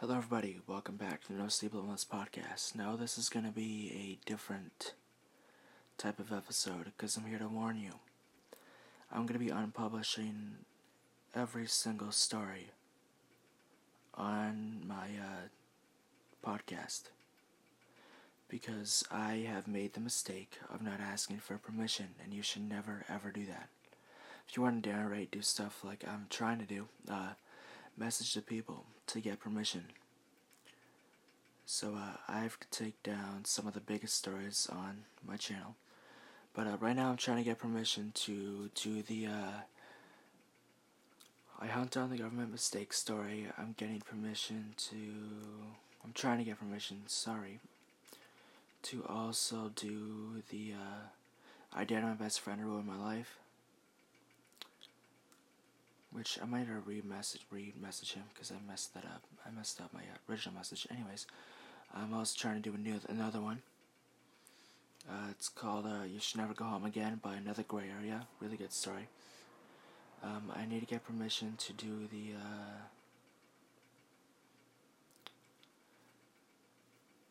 Hello, everybody. Welcome back to the No Sleep Unless podcast. Now, this is going to be a different type of episode because I'm here to warn you. I'm going to be unpublishing every single story on my uh, podcast because I have made the mistake of not asking for permission, and you should never ever do that. If you want to narrate, do stuff like I'm trying to do, uh, message to people to get permission. So uh, I have to take down some of the biggest stories on my channel. But uh, right now I'm trying to get permission to do the uh, I hunt down the government mistake story. I'm getting permission to I'm trying to get permission, sorry, to also do the uh, I dated my best friend ruined my life. Which I might have re-message re-message him because I messed that up. I messed up my uh, original message. Anyways, I'm also trying to do a new another one. Uh, it's called uh, "You Should Never Go Home Again" by Another Gray Area. Really good story. Um, I need to get permission to do the uh,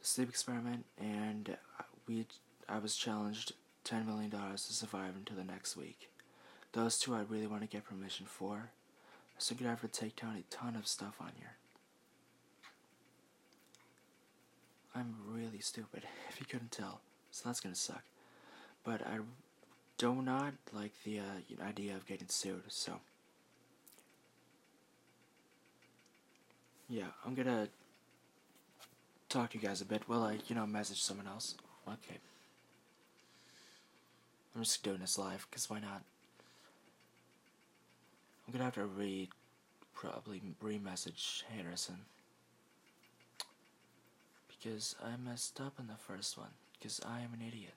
sleep experiment, and we I was challenged ten million dollars to survive until the next week. Those two I really want to get permission for. So I'm gonna have to take down a ton of stuff on here. I'm really stupid, if you couldn't tell. So that's gonna suck. But I do not like the uh, idea of getting sued, so. Yeah, I'm gonna talk to you guys a bit while I, you know, message someone else. Okay. I'm just doing this live, because why not? I'm gonna have to read, probably re-message Harrison. Because I messed up in the first one, because I am an idiot.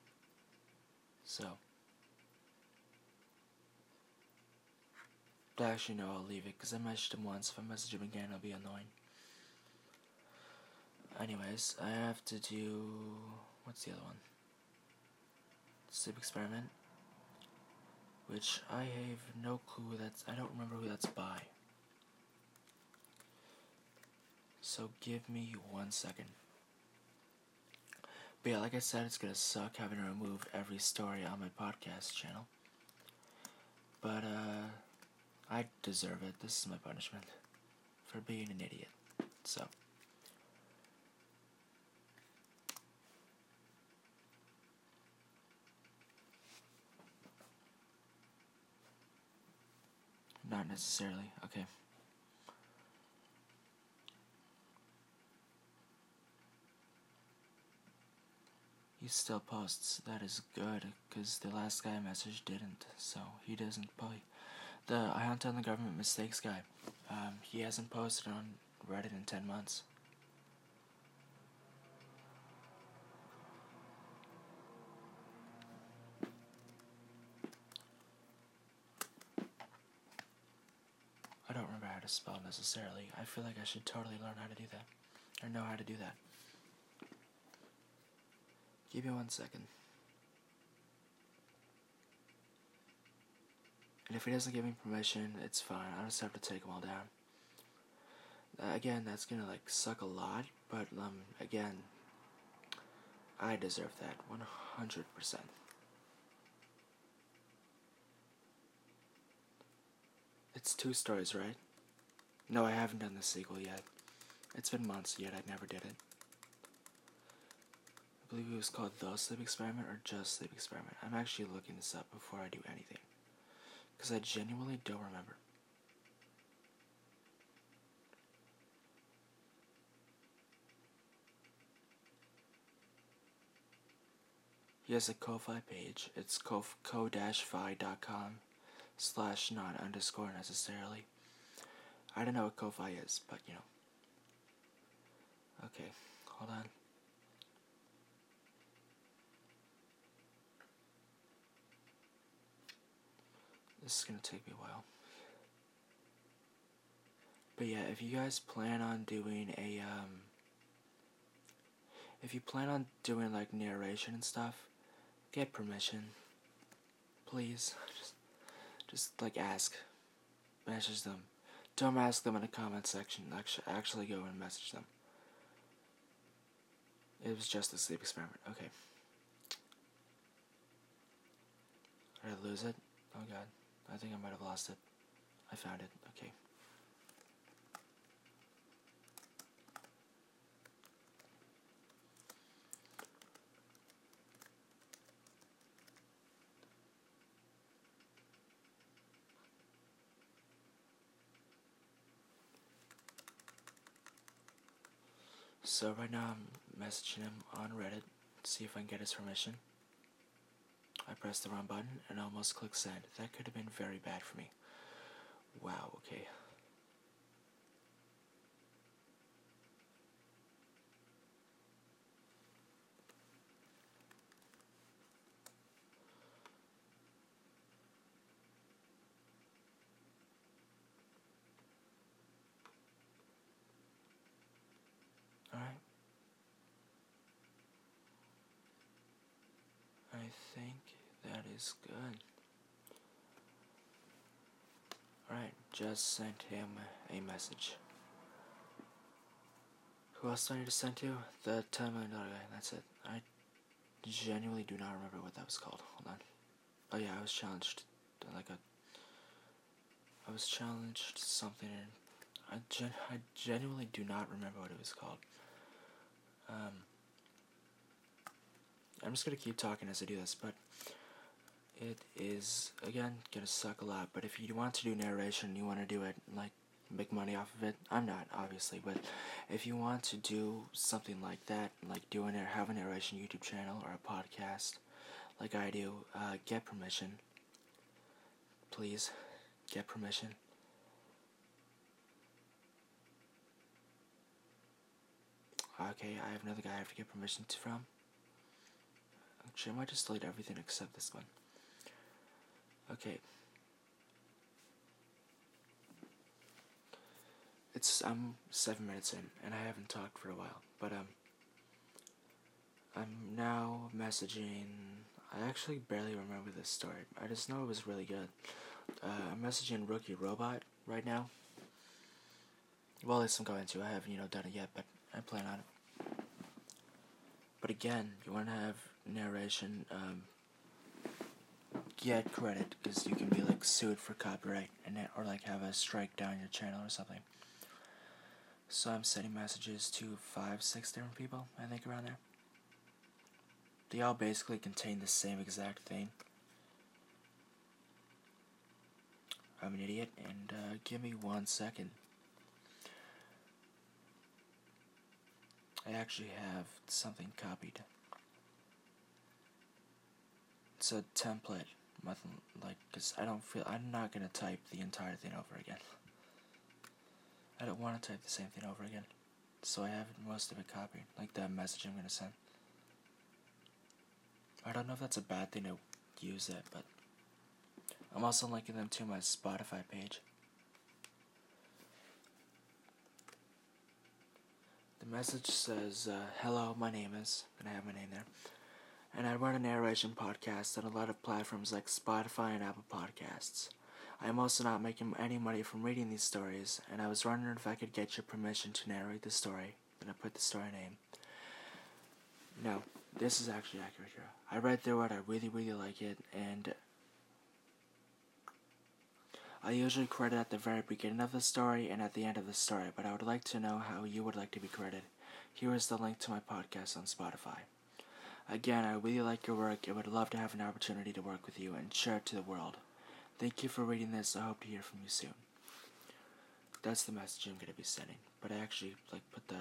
So. Actually, no, I'll leave it, because I messaged him once. If I message him again, I'll be annoying. Anyways, I have to do. What's the other one? Sleep experiment which I have no clue that's I don't remember who that's by. So give me one second. But yeah, like I said, it's gonna suck having to remove every story on my podcast channel. But uh I deserve it. This is my punishment for being an idiot. So Not necessarily. Okay. He still posts. That is good, because the last guy I messaged didn't, so he doesn't play. The I hunt on the government mistakes guy. Um, he hasn't posted on Reddit in ten months. I don't remember how to spell necessarily. I feel like I should totally learn how to do that. Or know how to do that. Give me one second. And if he doesn't give me permission, it's fine. I just have to take them all down. Uh, again, that's gonna like suck a lot, but um, again, I deserve that 100%. It's two stories, right? No, I haven't done the sequel yet. It's been months yet, I never did it. I believe it was called The Sleep Experiment or Just Sleep Experiment. I'm actually looking this up before I do anything. Because I genuinely don't remember. He has a Ko-Fi page. It's ko-fi.com slash not underscore necessarily. I don't know what Ko-Fi is, but you know. Okay, hold on. This is gonna take me a while. But yeah, if you guys plan on doing a, um, if you plan on doing like narration and stuff, get permission. Please. Just just like ask, message them, Don't ask them in the comment section. Actually, actually go and message them. It was just a sleep experiment. Okay. Did I lose it? Oh god. I think I might have lost it. I found it. Okay. So right now I'm messaging him on Reddit to see if I can get his permission. I pressed the wrong button and almost clicked send. That could have been very bad for me. Wow, okay. Alright. I think that is good. Alright, just sent him a message. Who else do I need to send to? The $10 million guy, that's it. I genuinely do not remember what that was called. Hold on. Oh yeah, I was challenged. Like a. I was challenged something. I, gen- I genuinely do not remember what it was called. Um, I'm just gonna keep talking as I do this, but it is again gonna suck a lot. But if you want to do narration, you want to do it like make money off of it. I'm not obviously, but if you want to do something like that, like doing it, have a narration YouTube channel or a podcast, like I do, uh, get permission. Please, get permission. Okay, I have another guy I have to get permission to from. Actually, I might just delete everything except this one. Okay. It's I'm seven minutes in, and I haven't talked for a while. But um, I'm now messaging. I actually barely remember this story. I just know it was really good. Uh, I'm messaging Rookie Robot right now. Well, at least I'm going to. I haven't, you know, done it yet, but I plan on it. But again, you want to have narration, um, get credit because you can be like sued for copyright and it, or like have a strike down your channel or something. So I'm sending messages to five, six different people, I think around there. They all basically contain the same exact thing. I'm an idiot, and uh, give me one second. I actually have something copied. It's a template, nothing like, cause I don't feel I'm not gonna type the entire thing over again. I don't want to type the same thing over again, so I have most of it copied, like the message I'm gonna send. I don't know if that's a bad thing to use it, but I'm also linking them to my Spotify page. The message says, uh, Hello, my name is, and I have my name there. And I run a narration podcast on a lot of platforms like Spotify and Apple Podcasts. I am also not making any money from reading these stories, and I was wondering if I could get your permission to narrate the story. Then I put the story name. No, this is actually accurate here. I read through it, I really, really like it, and I usually credit at the very beginning of the story and at the end of the story, but I would like to know how you would like to be credited. Here is the link to my podcast on Spotify. Again, I really like your work and would love to have an opportunity to work with you and share it to the world. Thank you for reading this. I hope to hear from you soon. That's the message I'm going to be sending, but I actually like put the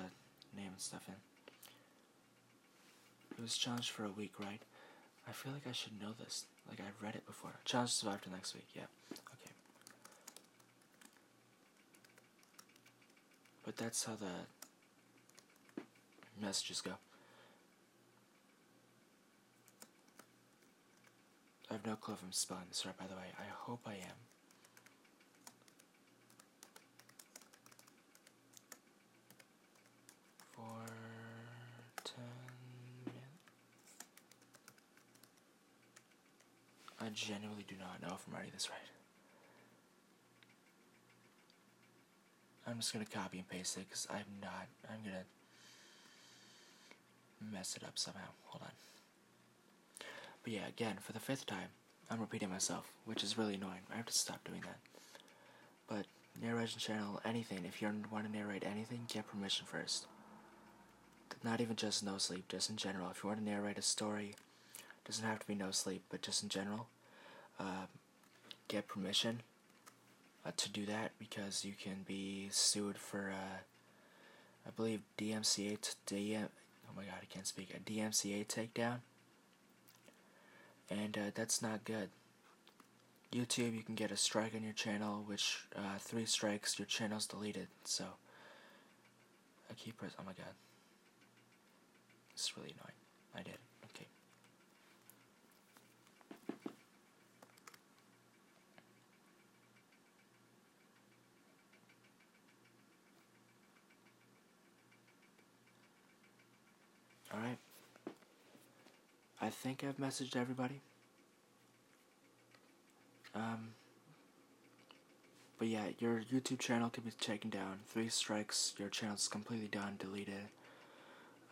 name and stuff in. It was challenged for a week, right? I feel like I should know this. Like I've read it before. Challenge survived till next week. Yeah. Okay. But that's how the messages go. I have no clue if I'm spelling this right, by the way. I hope I am. For ten minutes. I genuinely do not know if I'm writing this right. I'm just gonna copy and paste it because I'm not. I'm gonna mess it up somehow. Hold on. But yeah, again, for the fifth time, I'm repeating myself, which is really annoying. I have to stop doing that. But narration channel, anything. If you want to narrate anything, get permission first. Not even just no sleep, just in general. If you want to narrate a story, doesn't have to be no sleep, but just in general, uh, get permission uh, to do that because you can be sued for, uh, I believe, DMCA. DM, oh my god, I can't speak. A DMCA takedown. And uh, that's not good. YouTube, you can get a strike on your channel, which uh, three strikes, your channel's deleted. So I keep pressing. Oh my god, it's really annoying. I did. Okay. Alright. I think I've messaged everybody. Um, but yeah, your YouTube channel can be taken down. Three strikes, your channel's completely done, deleted.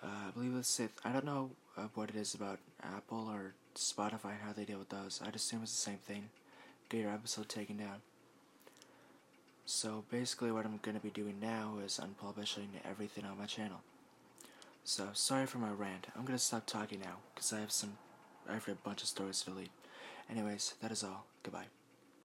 Uh, I believe it's it. I don't know uh, what it is about Apple or Spotify and how they deal with those. I'd assume it's the same thing. Get your episode taken down. So basically, what I'm gonna be doing now is unpublishing everything on my channel. So sorry for my rant. I'm gonna stop talking now because I have some. I have a bunch of stories to delete. Anyways, that is all. Goodbye.